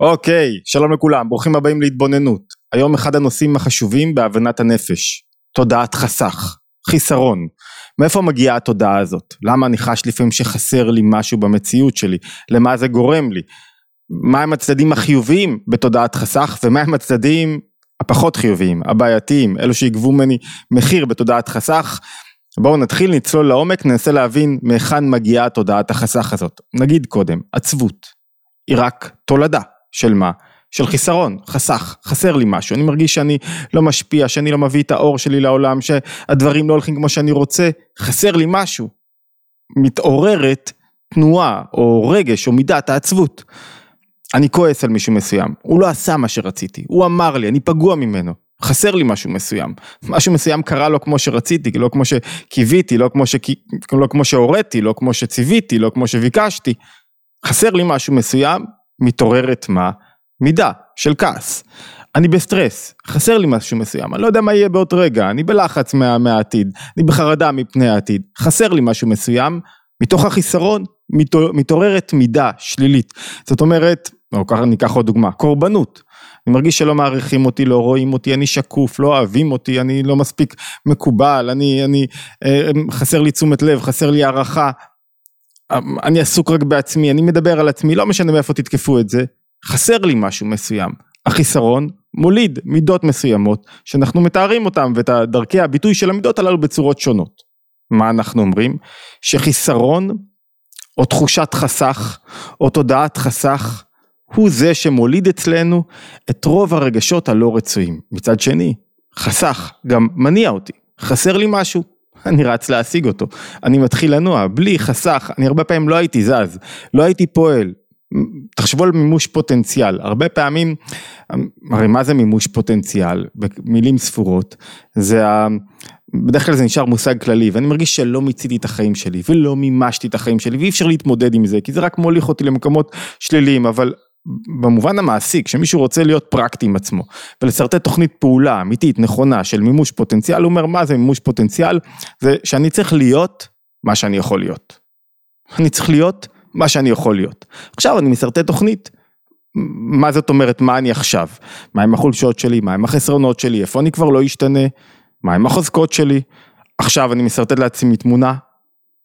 אוקיי, שלום לכולם, ברוכים הבאים להתבוננות. היום אחד הנושאים החשובים בהבנת הנפש, תודעת חסך, חיסרון. מאיפה מגיעה התודעה הזאת? למה אני חש לפעמים שחסר לי משהו במציאות שלי? למה זה גורם לי? מהם הצדדים החיוביים בתודעת חסך ומהם הצדדים הפחות חיוביים, הבעייתיים, אלו שיגבו ממני מחיר בתודעת חסך. בואו נתחיל, נצלול לעומק, ננסה להבין מהיכן מגיעה תודעת החסך הזאת. נגיד קודם, עצבות היא רק תולדה של מה? של חיסרון, חסך, חסר לי משהו, אני מרגיש שאני לא משפיע, שאני לא מביא את האור שלי לעולם, שהדברים לא הולכים כמו שאני רוצה, חסר לי משהו. מתעוררת תנועה או רגש או מידת העצבות. אני כועס על מישהו מסוים, הוא לא עשה מה שרציתי, הוא אמר לי, אני פגוע ממנו, חסר לי משהו מסוים, משהו מסוים קרה לו כמו שרציתי, לא כמו שקיוויתי, לא כמו, שק... לא כמו שהוריתי, לא כמו שציוויתי, לא כמו שביקשתי, חסר לי משהו מסוים, מתעוררת מה? מידה של כעס. אני בסטרס, חסר לי משהו מסוים, אני לא יודע מה יהיה בעוד רגע, אני בלחץ מה, מהעתיד, אני בחרדה מפני העתיד, חסר לי משהו מסוים, מתוך החיסרון מתעוררת מידה שלילית. זאת אומרת, או ככה ניקח עוד דוגמה, קורבנות. אני מרגיש שלא מעריכים אותי, לא רואים אותי, אני שקוף, לא אוהבים אותי, אני לא מספיק מקובל, אני, אני, אה, חסר לי תשומת לב, חסר לי הערכה, אני עסוק רק בעצמי, אני מדבר על עצמי, לא משנה מאיפה תתקפו את זה, חסר לי משהו מסוים. החיסרון מוליד מידות מסוימות שאנחנו מתארים אותן ואת דרכי הביטוי של המידות הללו בצורות שונות. מה אנחנו אומרים? שחיסרון או תחושת חסך או תודעת חסך הוא זה שמוליד אצלנו את רוב הרגשות הלא רצויים. מצד שני, חסך גם מניע אותי, חסר לי משהו, אני רץ להשיג אותו, אני מתחיל לנוע, בלי חסך, אני הרבה פעמים לא הייתי זז, לא הייתי פועל. תחשבו על מימוש פוטנציאל, הרבה פעמים, הרי מה זה מימוש פוטנציאל? במילים ספורות, זה ה... בדרך כלל זה נשאר מושג כללי ואני מרגיש שלא מיציתי את החיים שלי ולא מימשתי את החיים שלי ואי אפשר להתמודד עם זה כי זה רק מוליך אותי למקומות שליליים אבל במובן המעשי, כשמישהו רוצה להיות פרקטי עם עצמו ולשרטט תוכנית פעולה אמיתית, נכונה, של מימוש פוטנציאל, הוא אומר מה זה מימוש פוטנציאל? זה שאני צריך להיות מה שאני יכול להיות. אני צריך להיות מה שאני יכול להיות. עכשיו אני משרטט תוכנית. מה זאת אומרת, מה אני עכשיו? מה עם החולשות שלי, מה עם החסרונות שלי, איפה אני כבר לא אשתנה, מה עם החוזקות שלי. עכשיו אני משרטט לעצמי תמונה,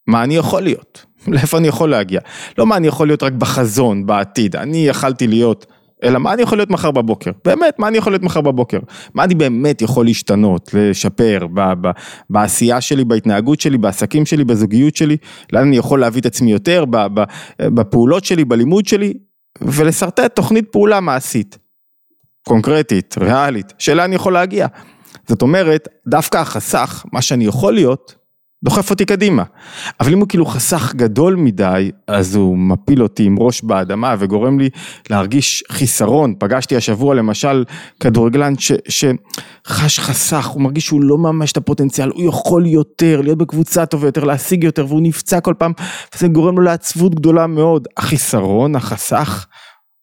מה אני יכול להיות, לאיפה אני יכול להגיע. לא מה אני יכול להיות רק בחזון, בעתיד, אני יכלתי להיות, אלא מה אני יכול להיות מחר בבוקר, באמת, מה אני יכול להיות מחר בבוקר, מה אני באמת יכול להשתנות, לשפר, ב, ב, בעשייה שלי, בהתנהגות שלי, בעסקים שלי, בזוגיות שלי, לאן אני יכול להביא את עצמי יותר, ב, ב, בפעולות שלי, בלימוד שלי, ולשרטט תוכנית פעולה מעשית, קונקרטית, ריאלית, שאלה אני יכול להגיע. זאת אומרת, דווקא החסך, מה שאני יכול להיות, דוחף אותי קדימה. אבל אם הוא כאילו חסך גדול מדי, אז הוא מפיל אותי עם ראש באדמה וגורם לי להרגיש חיסרון. פגשתי השבוע למשל כדורגלן ש, שחש חסך, הוא מרגיש שהוא לא ממש את הפוטנציאל, הוא יכול יותר, להיות בקבוצה טובה יותר, להשיג יותר, והוא נפצע כל פעם, וזה גורם לו לעצבות גדולה מאוד. החיסרון, החסך,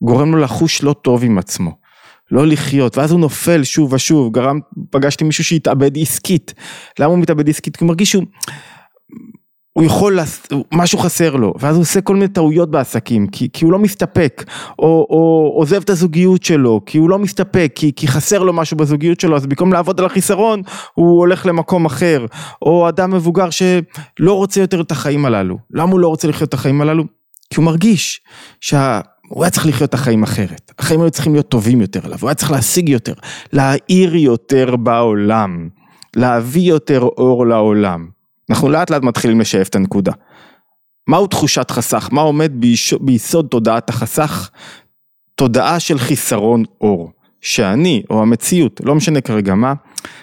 גורם לו לחוש לא טוב עם עצמו. לא לחיות, ואז הוא נופל שוב ושוב, גרם, פגשתי מישהו שהתאבד עסקית, למה הוא מתאבד עסקית? כי הוא מרגיש שהוא, הוא יכול, משהו חסר לו, ואז הוא עושה כל מיני טעויות בעסקים, כי, כי הוא לא מסתפק, או, או עוזב את הזוגיות שלו, כי הוא לא מסתפק, כי, כי חסר לו משהו בזוגיות שלו, אז במקום לעבוד על החיסרון, הוא הולך למקום אחר, או אדם מבוגר שלא רוצה יותר את החיים הללו, למה הוא לא רוצה לחיות את החיים הללו? כי הוא מרגיש שה... הוא היה צריך לחיות את החיים אחרת, החיים היו צריכים להיות טובים יותר עליו, הוא היה צריך להשיג יותר, להאיר יותר בעולם, להביא יותר אור לעולם. אנחנו לאט לאט מתחילים לשאף את הנקודה. מהו תחושת חסך? מה עומד ביסוד תודעת החסך? תודעה של חיסרון אור. שאני, או המציאות, לא משנה כרגע מה,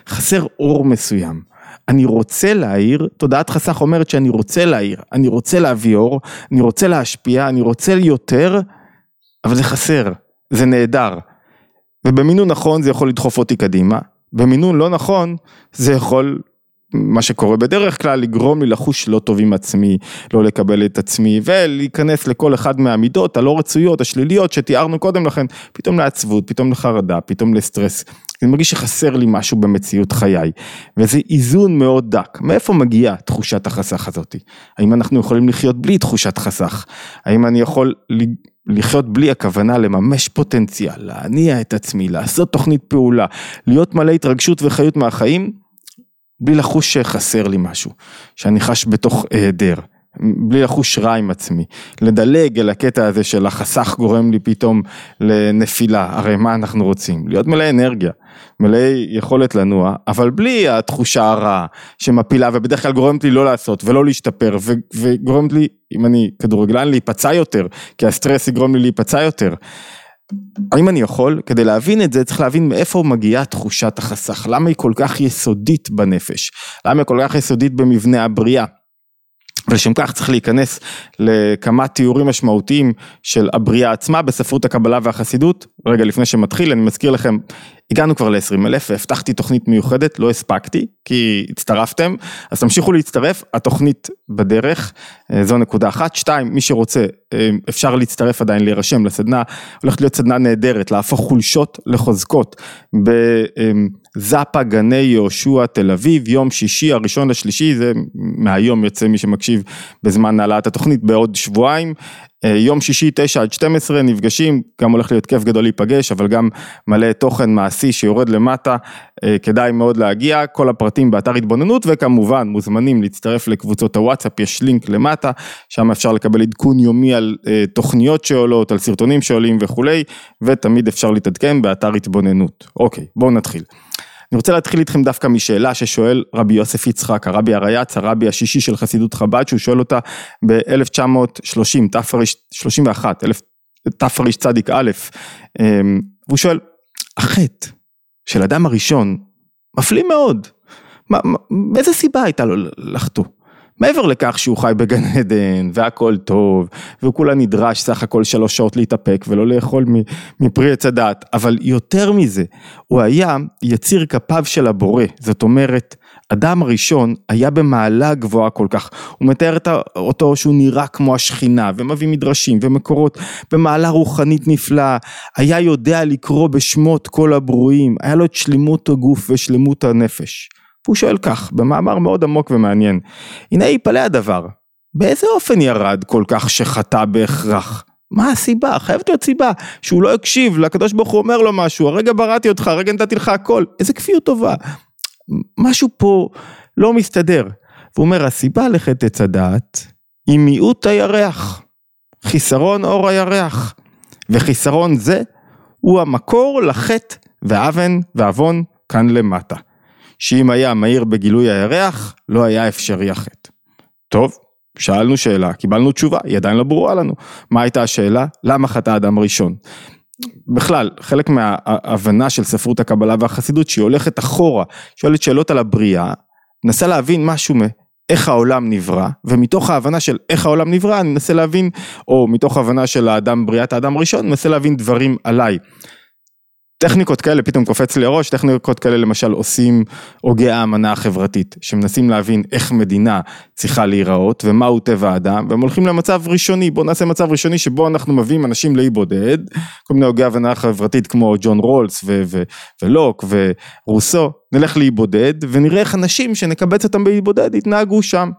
חסר אור מסוים. אני רוצה להעיר, תודעת חסך אומרת שאני רוצה להעיר, אני רוצה להביא אור, אני רוצה להשפיע, אני רוצה יותר, אבל זה חסר, זה נהדר. ובמינון נכון זה יכול לדחוף אותי קדימה, במינון לא נכון זה יכול, מה שקורה בדרך כלל, לגרום לי לחוש לא טוב עם עצמי, לא לקבל את עצמי ולהיכנס לכל אחד מהמידות הלא רצויות, השליליות שתיארנו קודם לכן, פתאום לעצבות, פתאום לחרדה, פתאום לסטרס אני מרגיש שחסר לי משהו במציאות חיי, וזה איזון מאוד דק. מאיפה מגיעה תחושת החסך הזאת? האם אנחנו יכולים לחיות בלי תחושת חסך? האם אני יכול לחיות בלי הכוונה לממש פוטנציאל, להניע את עצמי, לעשות תוכנית פעולה, להיות מלא התרגשות וחיות מהחיים, בלי לחוש שחסר לי משהו, שאני חש בתוך היעדר. בלי לחוש רע עם עצמי, לדלג אל הקטע הזה של החסך גורם לי פתאום לנפילה, הרי מה אנחנו רוצים? להיות מלא אנרגיה, מלא יכולת לנוע, אבל בלי התחושה הרעה שמפילה ובדרך כלל גורמת לי לא לעשות ולא להשתפר וגורמת לי, אם אני כדורגלן, להיפצע יותר, כי הסטרס יגרום לי להיפצע יותר. האם אני יכול? כדי להבין את זה צריך להבין מאיפה מגיעה תחושת החסך, למה היא כל כך יסודית בנפש, למה היא כל כך יסודית במבנה הבריאה. ולשם כך צריך להיכנס לכמה תיאורים משמעותיים של הבריאה עצמה בספרות הקבלה והחסידות. רגע לפני שמתחיל אני מזכיר לכם, הגענו כבר ל-20 אלף והבטחתי תוכנית מיוחדת, לא הספקתי כי הצטרפתם, אז תמשיכו להצטרף, התוכנית בדרך, אה, זו נקודה אחת. שתיים, מי שרוצה, אה, אפשר להצטרף עדיין, להירשם לסדנה, הולכת להיות סדנה נהדרת, להפוך חולשות לחוזקות. זאפה גני יהושע תל אביב, יום שישי הראשון לשלישי, זה מהיום יוצא מי שמקשיב בזמן העלאת התוכנית בעוד שבועיים, יום שישי 9 עד 12 נפגשים, גם הולך להיות כיף גדול להיפגש, אבל גם מלא תוכן מעשי שיורד למטה, אה, כדאי מאוד להגיע, כל הפרטים באתר התבוננות וכמובן מוזמנים להצטרף לקבוצות הוואטסאפ, יש לינק למטה, שם אפשר לקבל עדכון יומי על אה, תוכניות שעולות, על סרטונים שעולים וכולי, ותמיד אפשר להתעדכן באתר התבוננות. אוקיי, בואו נתחיל. אני רוצה להתחיל איתכם דווקא משאלה ששואל רבי יוסף יצחק, הרבי הרייץ, הרבי השישי של חסידות חב"ד, שהוא שואל אותה ב-1930, תר"ש 31, צדיק א', אמ, והוא שואל, החטא של אדם הראשון מפליא מאוד, מה, מאיזה סיבה הייתה לו לחטוא? מעבר לכך שהוא חי בגן עדן והכל טוב והוא כולה נדרש סך הכל שלוש שעות להתאפק ולא לאכול מפרי עץ הדת אבל יותר מזה הוא היה יציר כפיו של הבורא. זאת אומרת אדם ראשון היה במעלה גבוהה כל כך. הוא מתאר אותו שהוא נראה כמו השכינה ומביא מדרשים ומקורות במעלה רוחנית נפלאה. היה יודע לקרוא בשמות כל הברואים. היה לו את שלמות הגוף ושלמות הנפש והוא שואל כך, במאמר מאוד עמוק ומעניין, הנה יפלא הדבר, באיזה אופן ירד כל כך שחטא בהכרח? מה הסיבה? חייבת להיות סיבה שהוא לא הקשיב, לקדוש ברוך הוא אומר לו משהו, הרגע בראתי אותך, הרגע נתתי לך הכל, איזה כפיות טובה. משהו פה לא מסתדר. והוא אומר, הסיבה לחטא עץ הדעת היא מיעוט הירח, חיסרון אור הירח, וחיסרון זה הוא המקור לחטא ואוון ועוון כאן למטה. שאם היה מהיר בגילוי הירח, לא היה אפשרי החטא. טוב, שאלנו שאלה, קיבלנו תשובה, היא עדיין לא ברורה לנו. מה הייתה השאלה? למה חטא אדם ראשון? בכלל, חלק מההבנה של ספרות הקבלה והחסידות, שהיא הולכת אחורה, שואלת שאלות על הבריאה, ננסה להבין משהו מאיך העולם נברא, ומתוך ההבנה של איך העולם נברא, אני מנסה להבין, או מתוך ההבנה של האדם, בריאת האדם הראשון, מנסה להבין דברים עליי. טכניקות כאלה פתאום קופץ לי הראש, טכניקות כאלה למשל עושים הוגי האמנה החברתית, שמנסים להבין איך מדינה צריכה להיראות ומהו טבע האדם, והם הולכים למצב ראשוני, בואו נעשה מצב ראשוני שבו אנחנו מביאים אנשים לאי בודד, כל מיני הוגי האמנה חברתית כמו ג'ון רולס ולוק ורוסו, נלך לאי בודד ונראה איך אנשים שנקבץ אותם באי בודד יתנהגו שם.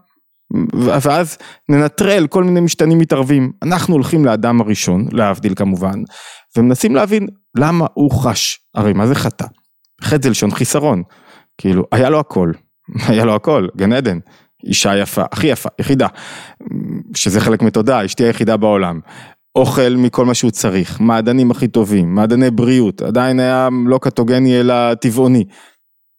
ואז ננטרל כל מיני משתנים מתערבים, אנחנו הולכים לאדם הראשון, להבדיל כמובן, ומנסים להבין למה הוא חש, הרי מה זה חטא? חטא זה לשון חיסרון, כאילו היה לו הכל, היה לו הכל, גן עדן, אישה יפה, הכי יפה, יחידה, שזה חלק מתודה, אשתי היחידה בעולם, אוכל מכל מה שהוא צריך, מעדנים הכי טובים, מעדני בריאות, עדיין היה לא קטוגני אלא טבעוני.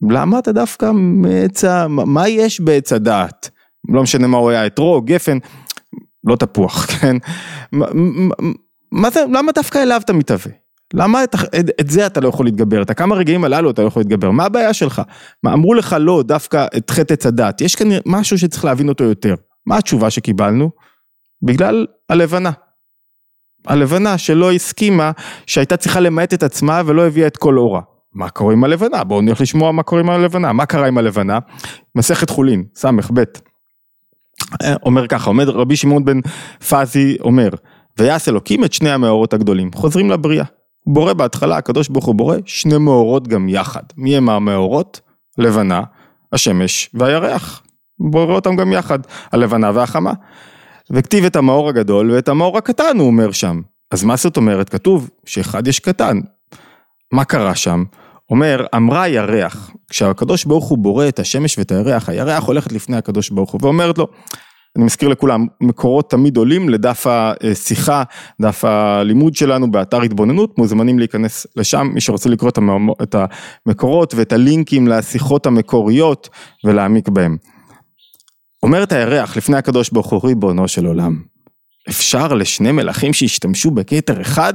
למה אתה דווקא מעץ ה... מה יש בעץ הדעת? לא משנה מה הוא היה, אתרוג, גפן, לא תפוח, כן? מה זה, למה דווקא אליו אתה מתהווה? למה את, את, את זה אתה לא יכול להתגבר? את הכמה רגעים הללו אתה לא יכול להתגבר? מה הבעיה שלך? מה אמרו לך לא, דווקא את חטא עץ הדת? יש כאן משהו שצריך להבין אותו יותר. מה התשובה שקיבלנו? בגלל הלבנה. הלבנה שלא הסכימה, שהייתה צריכה למעט את עצמה ולא הביאה את כל אורה. מה קורה עם הלבנה? בואו נלך לשמוע מה קורה עם הלבנה. מה קרה עם הלבנה? מסכת חולין, ס"ב. אומר ככה, עומד רבי שמעון בן פזי אומר, ויעש אלוקים את שני המאורות הגדולים, חוזרים לבריאה. בורא בהתחלה, הקדוש ברוך הוא בורא שני מאורות גם יחד. מי הם המאורות? לבנה, השמש והירח. בורא אותם גם יחד, הלבנה והחמה. וכתיב את המאור הגדול ואת המאור הקטן, הוא אומר שם. אז מה זאת אומרת? כתוב שאחד יש קטן. מה קרה שם? אומר, אמרה ירח, כשהקדוש ברוך הוא בורא את השמש ואת הירח, הירח הולכת לפני הקדוש ברוך הוא ואומרת לו, אני מזכיר לכולם, מקורות תמיד עולים לדף השיחה, דף הלימוד שלנו באתר התבוננות, מוזמנים להיכנס לשם, מי שרוצה לקרוא את המקורות ואת הלינקים לשיחות המקוריות ולהעמיק בהם. אומרת הירח לפני הקדוש ברוך הוא ריבונו של עולם, אפשר לשני מלכים שישתמשו בכתר אחד?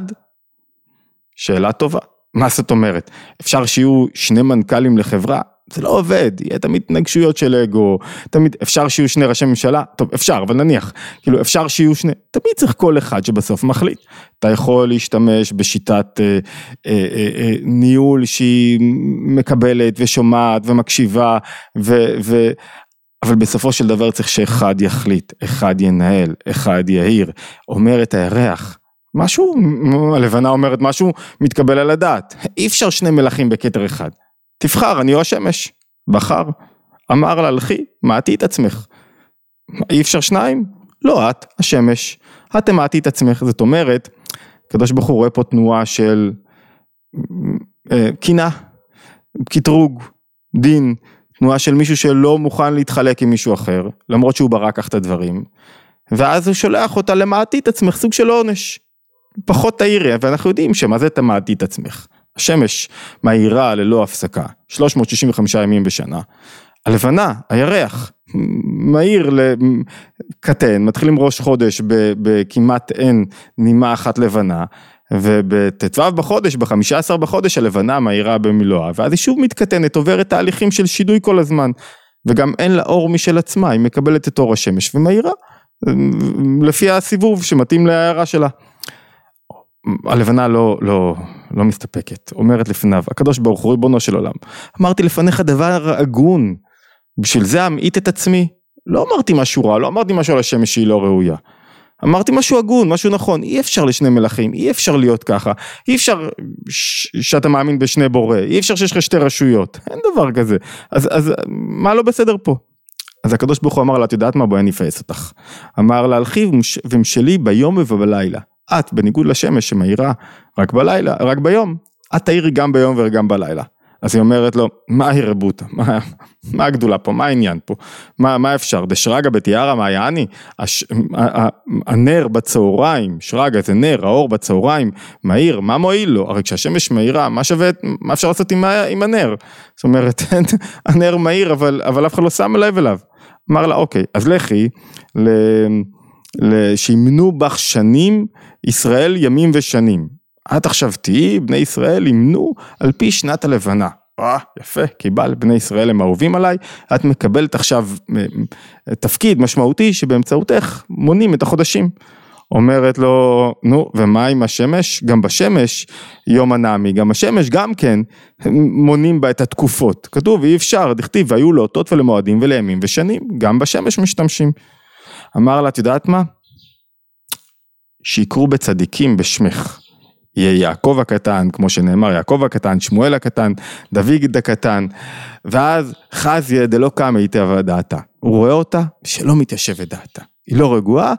שאלה טובה. מה זאת אומרת? אפשר שיהיו שני מנכ"לים לחברה? זה לא עובד, יהיה תמיד התנגשויות של אגו, תמיד אפשר שיהיו שני ראשי ממשלה, טוב אפשר, אבל נניח, כאילו אפשר שיהיו שני, תמיד צריך כל אחד שבסוף מחליט. אתה יכול להשתמש בשיטת אה, אה, אה, אה, ניהול שהיא מקבלת ושומעת ומקשיבה, ו, ו, אבל בסופו של דבר צריך שאחד יחליט, אחד ינהל, אחד יהיר, אומרת הירח. משהו, הלבנה אומרת משהו מתקבל על הדעת, אי אפשר שני מלכים בכתר אחד. תבחר, אני או השמש. בחר. אמר לה, לכי, מעטי את עצמך. אי אפשר שניים? לא את, השמש. את תמעטי את עצמך. זאת אומרת, הקדוש ברוך הוא רואה פה תנועה של אה, קינה, קטרוג, דין, תנועה של מישהו שלא מוכן להתחלק עם מישהו אחר, למרות שהוא ברא כך את הדברים, ואז הוא שולח אותה למעטי את עצמך, סוג של עונש. פחות תאירי, ואנחנו יודעים שמה זה תמעטי את עצמך. השמש מאירה ללא הפסקה, 365 ימים בשנה. הלבנה, הירח, מאיר קטן, מתחיל עם ראש חודש בכמעט אין נימה אחת לבנה, ובט"ו בחודש, בחמישה עשר בחודש הלבנה מאירה במילואה, ואז היא שוב מתקטנת, עוברת תהליכים של שידוי כל הזמן, וגם אין לה אור משל עצמה, היא מקבלת את אור השמש ומאירה, לפי הסיבוב שמתאים להערה שלה. הלבנה לא, לא, לא מסתפקת, אומרת לפניו, הקדוש ברוך הוא ריבונו של עולם, אמרתי לפניך דבר הגון, בשביל זה אמעיט את עצמי, לא אמרתי משהו רע, לא אמרתי משהו על השמש שהיא לא ראויה, אמרתי משהו הגון, משהו נכון, אי אפשר לשני מלכים, אי אפשר להיות ככה, אי אפשר שאתה מאמין בשני בורא, אי אפשר שיש לך שתי רשויות, אין דבר כזה, אז, אז מה לא בסדר פה? אז הקדוש ברוך הוא אמר לה, את יודעת מה, בואי אני אפייס אותך. אמר לה, הלכי ומשלי ביום ובלילה. את, בניגוד לשמש שמאירה רק בלילה, רק ביום, את תאירי גם ביום וגם בלילה. אז היא אומרת לו, מה הרבותא? מה, מה הגדולה פה? מה העניין פה? מה, מה אפשר? דשרגא בתיארא מעייני? הש, הנר בצהריים, שרגא זה נר, האור בצהריים, מאיר, מה מועיל לו? הרי כשהשמש מאירה, מה שווה, מה אפשר לעשות עם, עם הנר? זאת אומרת, הנר מאיר, אבל, אבל אף אחד לא שם לב אליו. אמר לה, אוקיי, אז לכי ל... שימנו בך שנים, ישראל ימים ושנים. את עכשיו תהיי, בני ישראל ימנו על פי שנת הלבנה. אה, יפה, קיבל, בני ישראל הם אהובים עליי, את מקבלת עכשיו אה, תפקיד משמעותי שבאמצעותך מונים את החודשים. אומרת לו, נו, ומה עם השמש? גם בשמש יום הנעמי, גם השמש גם כן מונים בה את התקופות. כתוב, אי אפשר, דכתיב, והיו לאותות ולמועדים ולימים ושנים, גם בשמש משתמשים. אמר לה, את יודעת מה? שיקרו בצדיקים בשמך. יהיה יעקב הקטן, כמו שנאמר, יעקב הקטן, שמואל הקטן, דוד הקטן, ואז חזיה דלא קמא איתא דעתה. הוא רואה אותה שלא מתיישבת דעתה. היא לא רגועה,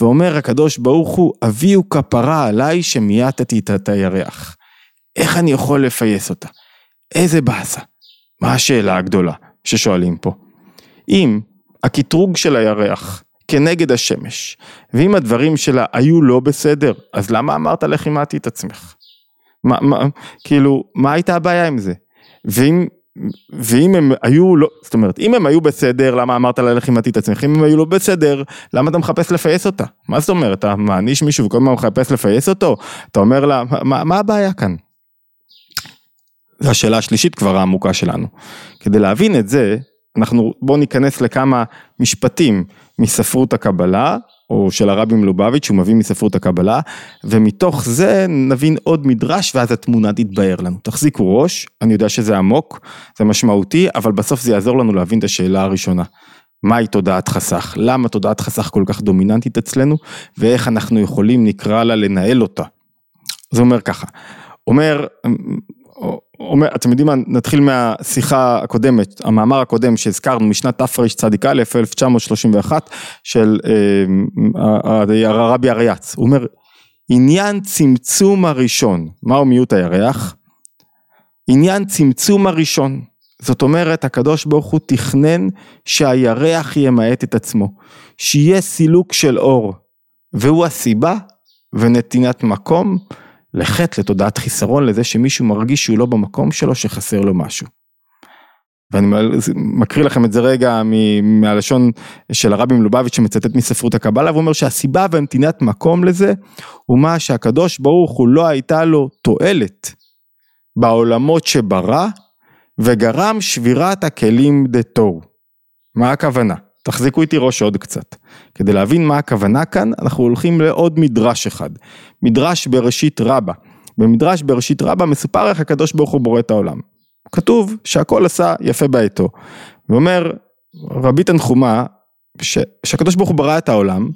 ואומר הקדוש ברוך הוא, אביהו כפרה עליי שמייתתי את הירח. איך אני יכול לפייס אותה? איזה באסה. מה השאלה הגדולה ששואלים פה? אם הקטרוג של הירח כנגד השמש. ואם הדברים שלה היו לא בסדר, אז למה אמרת לך אימדתי את עצמך? מה, מה, כאילו, מה הייתה הבעיה עם זה? ואם, ואם הם היו לא, זאת אומרת, אם הם היו בסדר, למה אמרת לה לך אימדתי את עצמך? אם הם היו לא בסדר, למה אתה מחפש לפייס אותה? מה זאת אומרת, אתה מעניש מישהו וכל הזמן מחפש לפייס אותו? אתה אומר לה, מה, מה הבעיה כאן? זו השאלה השלישית כבר העמוקה שלנו. כדי להבין את זה, אנחנו בואו ניכנס לכמה משפטים מספרות הקבלה, או של הרבי מלובביץ', שהוא מביא מספרות הקבלה, ומתוך זה נבין עוד מדרש ואז התמונה תתבהר לנו. תחזיקו ראש, אני יודע שזה עמוק, זה משמעותי, אבל בסוף זה יעזור לנו להבין את השאלה הראשונה. מהי תודעת חסך? למה תודעת חסך כל כך דומיננטית אצלנו? ואיך אנחנו יכולים, נקרא לה, לנהל אותה? זה אומר ככה, אומר, אומר, אתם יודעים מה, נתחיל מהשיחה הקודמת, המאמר הקודם שהזכרנו משנת תרצ"א 1931 של אה, הרבי אריאץ, הוא אומר עניין צמצום הראשון, מהו מיעוט הירח? עניין צמצום הראשון, זאת אומרת הקדוש ברוך הוא תכנן שהירח ימעט את עצמו, שיהיה סילוק של אור, והוא הסיבה ונתינת מקום לחטא, לתודעת חיסרון, לזה שמישהו מרגיש שהוא לא במקום שלו, שחסר לו משהו. ואני מקריא לכם את זה רגע מהלשון של הרבי מלובביץ' שמצטט מספרות הקבלה ואומר שהסיבה ונתינת מקום לזה הוא מה שהקדוש ברוך הוא לא הייתה לו תועלת בעולמות שברא וגרם שבירת הכלים דתוהו. מה הכוונה? תחזיקו איתי ראש עוד קצת. כדי להבין מה הכוונה כאן, אנחנו הולכים לעוד מדרש אחד. מדרש בראשית רבה. במדרש בראשית רבה מסופר איך הקדוש ברוך הוא בורא את העולם. כתוב שהכל עשה יפה בעתו. ואומר רבי תנחומה, שהקדוש ברוך הוא ברא את העולם,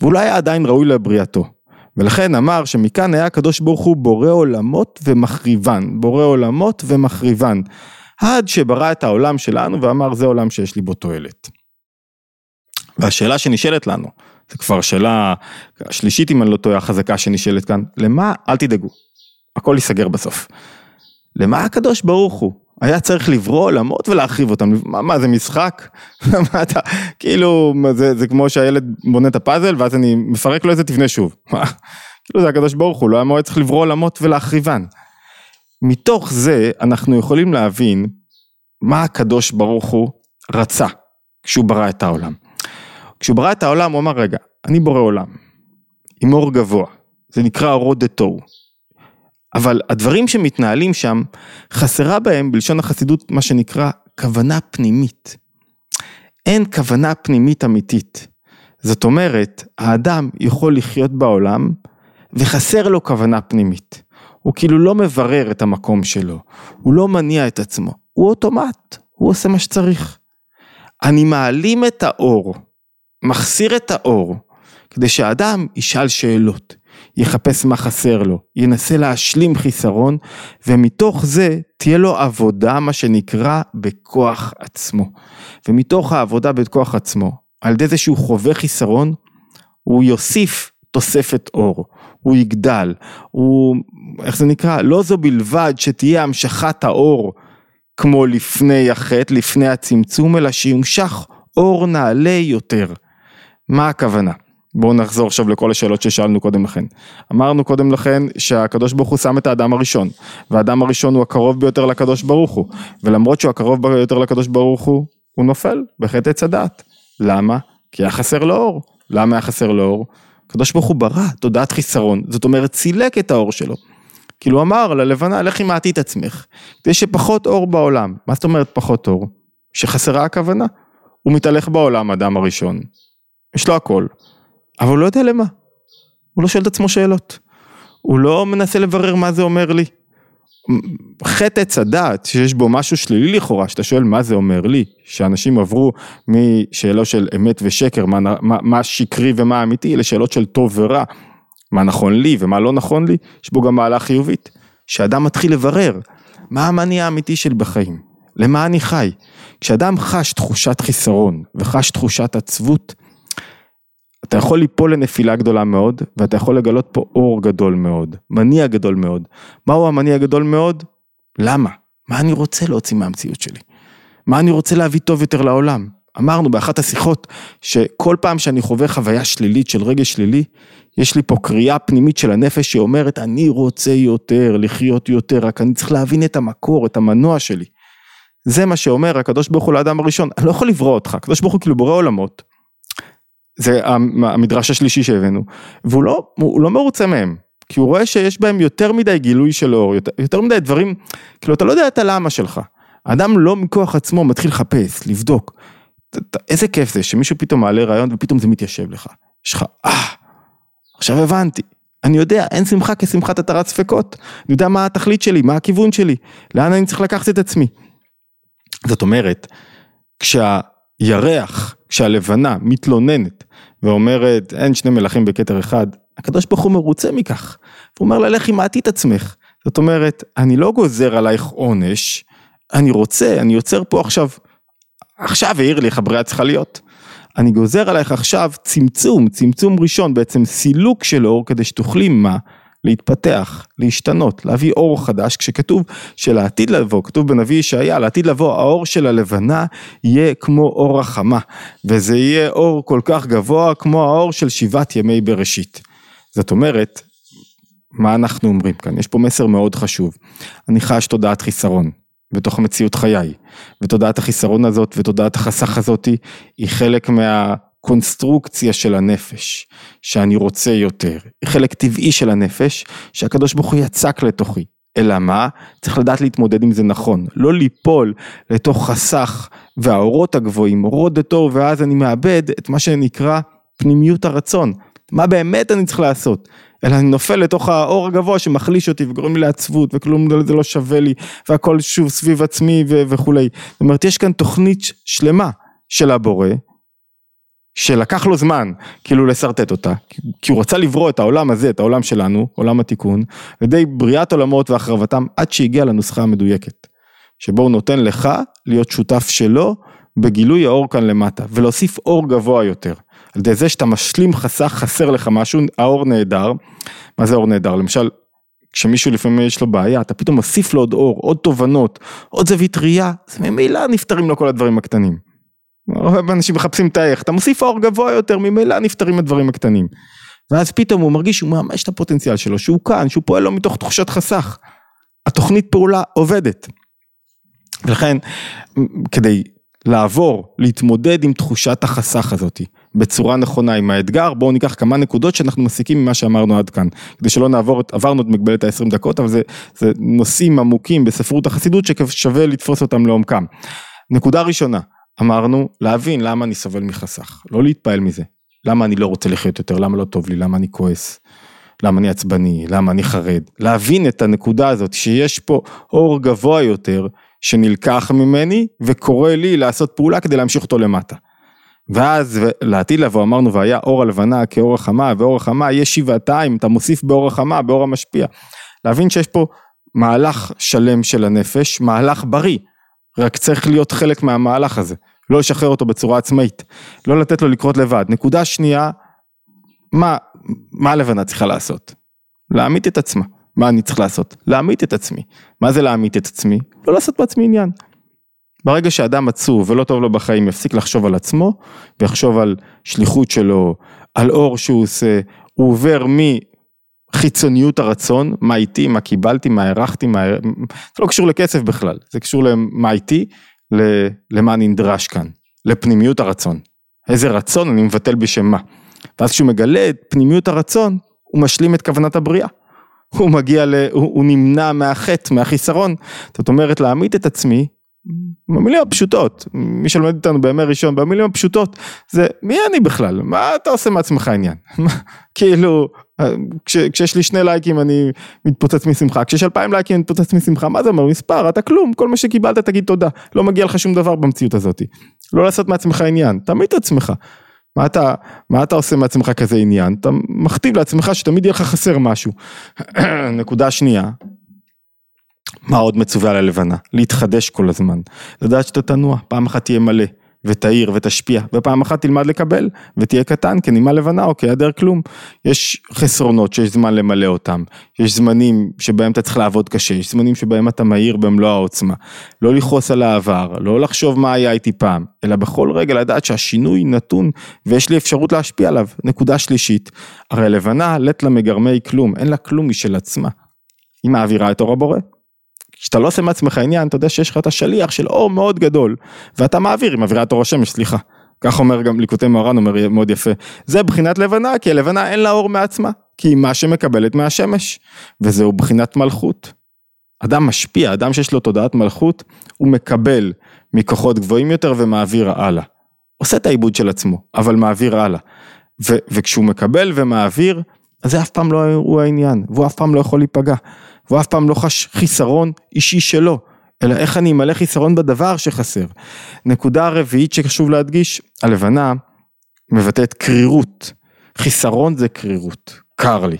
והוא לא היה עדיין ראוי לבריאתו. ולכן אמר שמכאן היה הקדוש ברוך הוא בורא עולמות ומחריבן, בורא עולמות ומחריבן. עד שברא את העולם שלנו ואמר זה עולם שיש לי בו תועלת. והשאלה שנשאלת לנו, זו כבר שאלה שלישית אם אני לא טועה החזקה שנשאלת כאן, למה, אל תדאגו, הכל ייסגר בסוף. למה הקדוש ברוך הוא היה צריך לברוא עולמות ולהרחיב אותם, מה, מה זה משחק? מה אתה, כאילו זה, זה כמו שהילד בונה את הפאזל ואז אני מפרק לו את זה תבנה שוב, כאילו זה הקדוש ברוך הוא, לא היה צריך לברוא עולמות ולהרחיבן. מתוך זה אנחנו יכולים להבין מה הקדוש ברוך הוא רצה כשהוא ברא את העולם. כשהוא ברא את העולם הוא אמר רגע, אני בורא עולם, עם אור גבוה, זה נקרא אורו דתוהו. אבל הדברים שמתנהלים שם, חסרה בהם בלשון החסידות מה שנקרא כוונה פנימית. אין כוונה פנימית אמיתית. זאת אומרת, האדם יכול לחיות בעולם וחסר לו כוונה פנימית. הוא כאילו לא מברר את המקום שלו, הוא לא מניע את עצמו, הוא אוטומט, הוא עושה מה שצריך. אני מעלים את האור מחסיר את האור, כדי שהאדם ישאל שאלות, יחפש מה חסר לו, ינסה להשלים חיסרון, ומתוך זה תהיה לו עבודה, מה שנקרא, בכוח עצמו. ומתוך העבודה בכוח עצמו, על ידי זה שהוא חווה חיסרון, הוא יוסיף תוספת אור, הוא יגדל, הוא, איך זה נקרא? לא זו בלבד שתהיה המשכת האור כמו לפני החטא, לפני הצמצום, אלא שיומשך אור נעלה יותר. מה הכוונה? בואו נחזור עכשיו לכל השאלות ששאלנו קודם לכן. אמרנו קודם לכן שהקדוש ברוך הוא שם את האדם הראשון, והאדם הראשון הוא הקרוב ביותר לקדוש ברוך הוא, ולמרות שהוא הקרוב ביותר לקדוש ברוך הוא, הוא נופל בחטא עץ הדעת. למה? כי היה חסר לו אור. למה היה חסר לו אור? הקדוש ברוך הוא ברא תודעת חיסרון, זאת אומרת צילק את האור שלו. כאילו אמר ללבנה, לכי מעטי את עצמך, כדי שפחות אור בעולם. מה זאת אומרת פחות אור? שחסרה הכוונה. הוא מתהלך בעולם, אדם הראשון, יש לו הכל, אבל הוא לא יודע למה. הוא לא שואל את עצמו שאלות. הוא לא מנסה לברר מה זה אומר לי. חטא עץ הדעת, שיש בו משהו שלילי לכאורה, שאתה שואל מה זה אומר לי, שאנשים עברו משאלות של אמת ושקר, מה, מה, מה שקרי ומה אמיתי, לשאלות של טוב ורע, מה נכון לי ומה לא נכון לי, יש בו גם מעלה חיובית, שאדם מתחיל לברר, מה המניע האמיתי שלי בחיים, למה אני חי. כשאדם חש תחושת חיסרון וחש תחושת עצבות, אתה יכול ליפול לנפילה גדולה מאוד, ואתה יכול לגלות פה אור גדול מאוד, מניע גדול מאוד. מהו המניע הגדול מאוד? למה? מה אני רוצה להוציא מהמציאות שלי? מה אני רוצה להביא טוב יותר לעולם? אמרנו באחת השיחות, שכל פעם שאני חווה חוויה שלילית של רגש שלילי, יש לי פה קריאה פנימית של הנפש שאומרת, אני רוצה יותר, לחיות יותר, רק אני צריך להבין את המקור, את המנוע שלי. זה מה שאומר הקדוש ברוך הוא לאדם הראשון, אני לא יכול לברוא אותך, הקדוש ברוך הוא כאילו בורא עולמות, זה המדרש השלישי שהבאנו, והוא לא, לא מרוצה מהם, כי הוא רואה שיש בהם יותר מדי גילוי של אור, יותר, יותר מדי דברים, כאילו אתה לא יודע את הלמה שלך. האדם לא מכוח עצמו מתחיל לחפש, לבדוק. איזה כיף זה שמישהו פתאום מעלה רעיון ופתאום זה מתיישב לך. יש לך, אה, עכשיו הבנתי. אני יודע, אין שמחה כשמחת התרת ספקות. אני יודע מה התכלית שלי, מה הכיוון שלי, לאן אני צריך לקחת את עצמי. זאת אומרת, כשהירח, כשהלבנה מתלוננת ואומרת אין שני מלכים בכתר אחד, הקדוש ברוך הוא מרוצה מכך. הוא אומר לה לכי מעטי את עצמך, זאת אומרת, אני לא גוזר עלייך עונש, אני רוצה, אני יוצר פה עכשיו, עכשיו העיר לי איך הבריאה צריכה להיות. אני גוזר עלייך עכשיו צמצום, צמצום ראשון, בעצם סילוק של אור כדי שתוכלי מה? להתפתח, להשתנות, להביא אור חדש, כשכתוב שלעתיד לבוא, כתוב בנביא ישעיה, לעתיד לבוא האור של הלבנה יהיה כמו אור החמה, וזה יהיה אור כל כך גבוה כמו האור של שבעת ימי בראשית. זאת אומרת, מה אנחנו אומרים כאן? יש פה מסר מאוד חשוב. אני חש תודעת חיסרון בתוך מציאות חיי, ותודעת החיסרון הזאת ותודעת החסך הזאתי היא חלק מה... קונסטרוקציה של הנפש, שאני רוצה יותר, חלק טבעי של הנפש, שהקדוש ברוך הוא יצק לתוכי. אלא מה? צריך לדעת להתמודד עם זה נכון, לא ליפול לתוך חסך והאורות הגבוהים, אורות דתור, ואז אני מאבד את מה שנקרא פנימיות הרצון. מה באמת אני צריך לעשות? אלא אני נופל לתוך האור הגבוה שמחליש אותי וגורם לי לעצבות וכלום זה לא שווה לי והכל שוב סביב עצמי וכולי. זאת אומרת יש כאן תוכנית שלמה של הבורא שלקח לו זמן כאילו לשרטט אותה, כי הוא רצה לברוא את העולם הזה, את העולם שלנו, עולם התיקון, על ידי בריאת עולמות והחרבתם עד שהגיע לנוסחה המדויקת, שבו הוא נותן לך להיות שותף שלו בגילוי האור כאן למטה, ולהוסיף אור גבוה יותר. על ידי זה שאתה משלים חסך, חסר לך משהו, האור נהדר. מה זה אור נהדר? למשל, כשמישהו לפעמים יש לו בעיה, אתה פתאום מוסיף לו עוד אור, עוד תובנות, עוד זווית ראייה, אז ממילא נפתרים לו כל הדברים הקטנים. הרבה אנשים מחפשים את האיך, אתה מוסיף אור גבוה יותר, ממילא נפתרים הדברים הקטנים. ואז פתאום הוא מרגיש שהוא ממש את הפוטנציאל שלו, שהוא כאן, שהוא פועל לו מתוך תחושת חסך. התוכנית פעולה עובדת. ולכן, כדי לעבור, להתמודד עם תחושת החסך הזאת בצורה נכונה עם האתגר, בואו ניקח כמה נקודות שאנחנו מסיקים ממה שאמרנו עד כאן, כדי שלא נעבור, עברנו את מגבלת ה-20 דקות, אבל זה, זה נושאים עמוקים בספרות החסידות ששווה לתפוס אותם לעומקם. נקודה ראשונה, אמרנו להבין למה אני סובל מחסך, לא להתפעל מזה, למה אני לא רוצה לחיות יותר, למה לא טוב לי, למה אני כועס, למה אני עצבני, למה אני חרד, להבין את הנקודה הזאת שיש פה אור גבוה יותר שנלקח ממני וקורא לי לעשות פעולה כדי להמשיך אותו למטה. ואז לעתיד לבוא אמרנו והיה אור הלבנה כאור החמה ואור החמה יש שבעתיים אתה מוסיף באור החמה באור המשפיע. להבין שיש פה מהלך שלם של הנפש מהלך בריא רק צריך להיות חלק מהמהלך הזה לא לשחרר אותו בצורה עצמאית, לא לתת לו לקרות לבד. נקודה שנייה, מה, מה הלבנה צריכה לעשות? להעמיד את עצמה. מה אני צריך לעשות? להעמיד את עצמי. מה זה להעמיד את עצמי? לא לעשות בעצמי עניין. ברגע שאדם עצוב ולא טוב לו בחיים יפסיק לחשוב על עצמו ויחשוב על שליחות שלו, על אור שהוא עושה, הוא עובר מחיצוניות הרצון, מה איתי, מה קיבלתי, מה הערכתי, מה... זה לא קשור לכסף בכלל, זה קשור למה איתי, למה נדרש כאן, לפנימיות הרצון. איזה רצון אני מבטל בשם מה. ואז כשהוא מגלה את פנימיות הרצון, הוא משלים את כוונת הבריאה. הוא מגיע ל... הוא, הוא נמנע מהחטא, מהחיסרון. זאת אומרת, להעמיד את עצמי במילים הפשוטות, מי שלומד איתנו בימי ראשון, במילים הפשוטות, זה מי אני בכלל? מה אתה עושה מעצמך עניין? כאילו, כש, כשיש לי שני לייקים אני מתפוצץ משמחה, כשיש אלפיים לייקים אני מתפוצץ משמחה, מה זה אומר? מספר, אתה כלום, כל מה שקיבלת תגיד תודה, לא מגיע לך שום דבר במציאות הזאת. לא לעשות מעצמך עניין, תעמיד את עצמך. מה אתה, מה אתה עושה מעצמך כזה עניין? אתה מכתיב לעצמך שתמיד יהיה לך חסר משהו. נקודה שנייה, מה עוד מצווה על הלבנה? להתחדש כל הזמן. לדעת שאתה תנוע, פעם אחת תהיה מלא, ותאיר ותשפיע, ופעם אחת תלמד לקבל, ותהיה קטן כנימה לבנה או כהיעדר כלום. יש חסרונות שיש זמן למלא אותם, יש זמנים שבהם אתה צריך לעבוד קשה, יש זמנים שבהם אתה מהיר במלוא העוצמה. לא לכעוס על העבר, לא לחשוב מה היה איתי פעם, אלא בכל רגע לדעת שהשינוי נתון ויש לי אפשרות להשפיע עליו. נקודה שלישית, הרי הלבנה לט לה מגרמי כלום, אין לה כלום משל עצמה. היא מעבירה את אור הבורא. כשאתה לא עושה מעצמך עניין, אתה יודע שיש לך את השליח של אור מאוד גדול, ואתה מעביר, היא מעבירה את אור השמש, סליחה. כך אומר גם ליקוטי מוהר"ן, אומר מאוד יפה. זה בחינת לבנה, כי הלבנה אין לה אור מעצמה, כי היא מה שמקבלת מהשמש, וזהו בחינת מלכות. אדם משפיע, אדם שיש לו תודעת מלכות, הוא מקבל מכוחות גבוהים יותר ומעביר הלאה. עושה את העיבוד של עצמו, אבל מעביר הלאה. וכשהוא מקבל ומעביר, אז זה אף פעם לא הוא העניין, והוא אף פעם לא יכול להיפגע. והוא אף פעם לא חש חיסרון אישי שלו, אלא איך אני אמלא חיסרון בדבר שחסר. נקודה רביעית שחשוב להדגיש, הלבנה מבטאת קרירות. חיסרון זה קרירות, קר לי.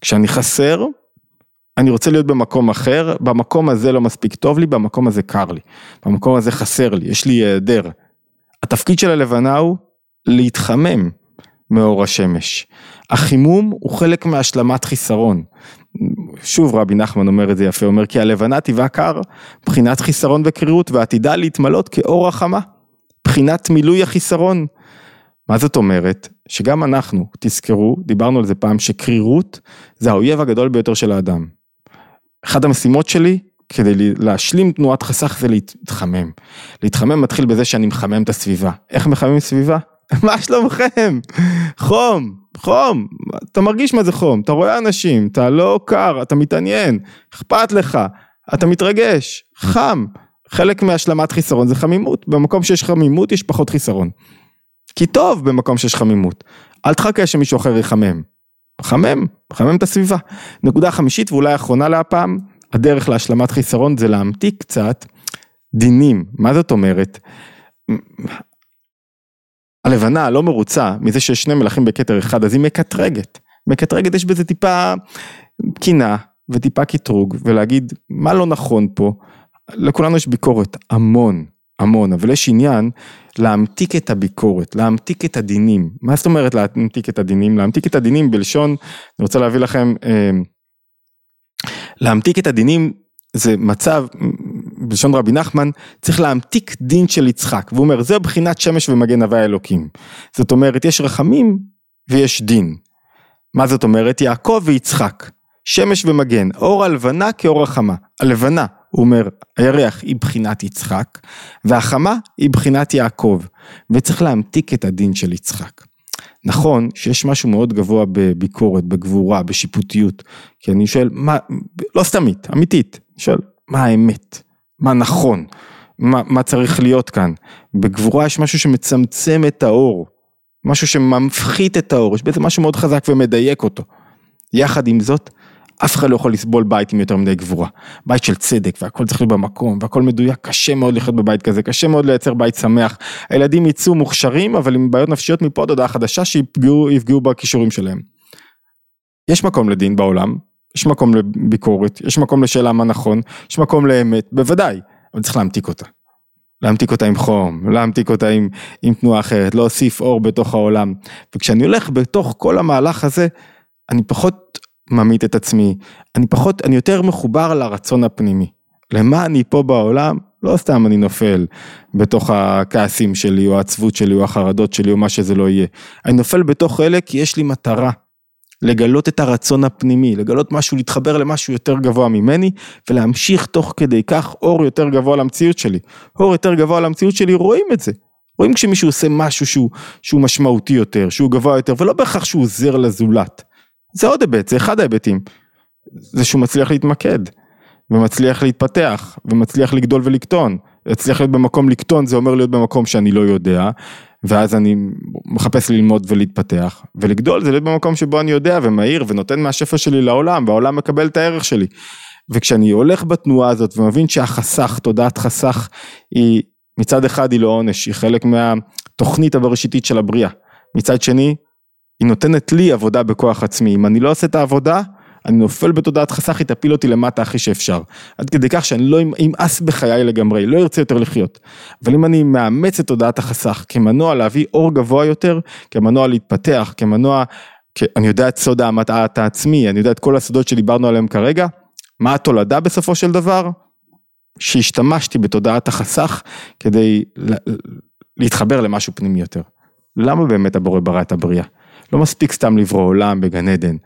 כשאני חסר, אני רוצה להיות במקום אחר, במקום הזה לא מספיק טוב לי, במקום הזה קר לי, במקום הזה חסר לי, יש לי היעדר. התפקיד של הלבנה הוא להתחמם מאור השמש. החימום הוא חלק מהשלמת חיסרון. שוב רבי נחמן אומר את זה יפה, אומר כי הלבנה טבעה קר, בחינת חיסרון וקרירות ועתידה להתמלות כאור החמה, בחינת מילוי החיסרון. מה זאת אומרת? שגם אנחנו, תזכרו, דיברנו על זה פעם, שקרירות זה האויב הגדול ביותר של האדם. אחת המשימות שלי כדי להשלים תנועת חסך זה להתחמם. להתחמם מתחיל בזה שאני מחמם את הסביבה. איך מחממים סביבה? מה שלומכם? חום, חום, אתה מרגיש מה זה חום, אתה רואה אנשים, אתה לא קר, אתה מתעניין, אכפת לך, אתה מתרגש, חם. חלק מהשלמת חיסרון זה חמימות, במקום שיש חמימות יש פחות חיסרון. כי טוב במקום שיש חמימות, אל תחכה שמישהו אחר יחמם. חמם, חמם את הסביבה. נקודה חמישית ואולי אחרונה להפעם, הדרך להשלמת חיסרון זה להמתיק קצת דינים. מה זאת אומרת? הלבנה לא מרוצה מזה שיש שני מלכים בכתר אחד, אז היא מקטרגת. מקטרגת יש בזה טיפה קינה וטיפה קטרוג, ולהגיד מה לא נכון פה. לכולנו יש ביקורת, המון, המון, אבל יש עניין להמתיק את הביקורת, להמתיק את הדינים. מה זאת אומרת להמתיק את הדינים? להמתיק את הדינים בלשון, אני רוצה להביא לכם, אה, להמתיק את הדינים זה מצב, בלשון רבי נחמן, צריך להמתיק דין של יצחק, והוא אומר, זה בחינת שמש ומגן הווי האלוקים. זאת אומרת, יש רחמים ויש דין. מה זאת אומרת? יעקב ויצחק, שמש ומגן, אור הלבנה כאור החמה. הלבנה, הוא אומר, הירח היא בחינת יצחק, והחמה היא בחינת יעקב, וצריך להמתיק את הדין של יצחק. נכון שיש משהו מאוד גבוה בביקורת, בגבורה, בשיפוטיות, כי אני שואל, מה, לא סתמית, אמיתית, אני שואל, מה האמת? מה נכון? מה, מה צריך להיות כאן? בגבורה יש משהו שמצמצם את האור, משהו שמפחית את האור, יש בעצם משהו מאוד חזק ומדייק אותו. יחד עם זאת, אף אחד לא יכול לסבול בית עם יותר מדי גבורה. בית של צדק והכל צריך להיות במקום והכל מדויק, קשה מאוד לחיות בבית כזה, קשה מאוד לייצר בית שמח. הילדים יצאו מוכשרים אבל עם בעיות נפשיות מפה עד הודעה חדשה שיפגעו בכישורים שלהם. יש מקום לדין בעולם, יש מקום לביקורת, יש מקום לשאלה מה נכון, יש מקום לאמת, בוודאי, אבל צריך להמתיק אותה. להמתיק אותה עם חום, להמתיק אותה עם, עם תנועה אחרת, להוסיף אור בתוך העולם. וכשאני הולך בתוך כל המהלך הזה, אני פחות ממית את עצמי, אני פחות, אני יותר מחובר לרצון הפנימי. למה אני פה בעולם? לא סתם אני נופל בתוך הכעסים שלי, או העצבות שלי, או החרדות שלי, או מה שזה לא יהיה. אני נופל בתוך אלה כי יש לי מטרה. לגלות את הרצון הפנימי, לגלות משהו, להתחבר למשהו יותר גבוה ממני, ולהמשיך תוך כדי כך אור יותר גבוה למציאות שלי. אור יותר גבוה למציאות שלי, רואים את זה. רואים כשמישהו עושה משהו שהוא, שהוא משמעותי יותר, שהוא גבוה יותר, ולא בהכרח שהוא עוזר לזולת. זה עוד היבט, זה אחד ההיבטים. זה שהוא מצליח להתמקד, ומצליח להתפתח, ומצליח לגדול ולקטון. להצליח להיות במקום לקטון זה אומר להיות במקום שאני לא יודע, ואז אני מחפש ללמוד ולהתפתח, ולגדול זה להיות במקום שבו אני יודע ומהיר ונותן מהשפע שלי לעולם, והעולם מקבל את הערך שלי. וכשאני הולך בתנועה הזאת ומבין שהחסך, תודעת חסך, היא מצד אחד היא לא עונש, היא חלק מהתוכנית הבראשיתית של הבריאה. מצד שני, היא נותנת לי עבודה בכוח עצמי, אם אני לא עושה את העבודה, אני נופל בתודעת חסך, היא תפיל אותי למטה הכי שאפשר. עד כדי כך שאני לא אמאס בחיי לגמרי, לא ארצה יותר לחיות. אבל אם אני מאמץ את תודעת החסך כמנוע להביא אור גבוה יותר, כמנוע להתפתח, כמנוע, אני יודע את סוד המטעת העצמי, אני יודע את כל הסודות שדיברנו עליהם כרגע, מה התולדה בסופו של דבר? שהשתמשתי בתודעת החסך כדי להתחבר למשהו פנימי יותר. למה באמת הבורא ברא את הבריאה? לא מספיק סתם לברוא עולם בגן עדן.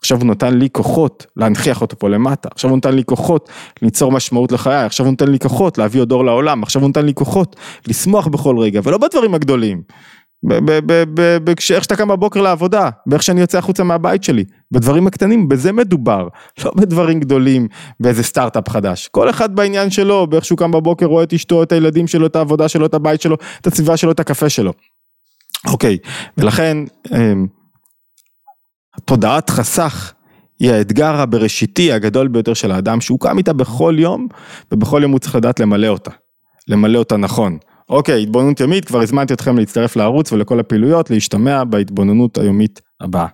עכשיו הוא נתן לי כוחות להנכיח אותו פה למטה, עכשיו הוא נתן לי כוחות ליצור משמעות לחיי, עכשיו הוא נותן לי כוחות להביא עוד אור לעולם, עכשיו הוא נותן לי כוחות לשמוח בכל רגע, ולא בדברים הגדולים. באיך שאתה קם בבוקר לעבודה, באיך שאני יוצא החוצה מהבית שלי, בדברים הקטנים, בזה מדובר, לא בדברים גדולים, באיזה סטארט-אפ חדש. כל אחד בעניין שלו, באיך שהוא קם בבוקר, רואה את אשתו, את הילדים שלו, את העבודה שלו, את הבית שלו, את הסביבה שלו, את הקפה שלו. אוקיי, ולכן, אמ, תודעת חסך היא האתגר הבראשיתי הגדול ביותר של האדם שהוא קם איתה בכל יום ובכל יום הוא צריך לדעת למלא אותה, למלא אותה נכון. אוקיי, התבוננות ימית, כבר הזמנתי אתכם להצטרף לערוץ ולכל הפעילויות, להשתמע בהתבוננות היומית הבאה.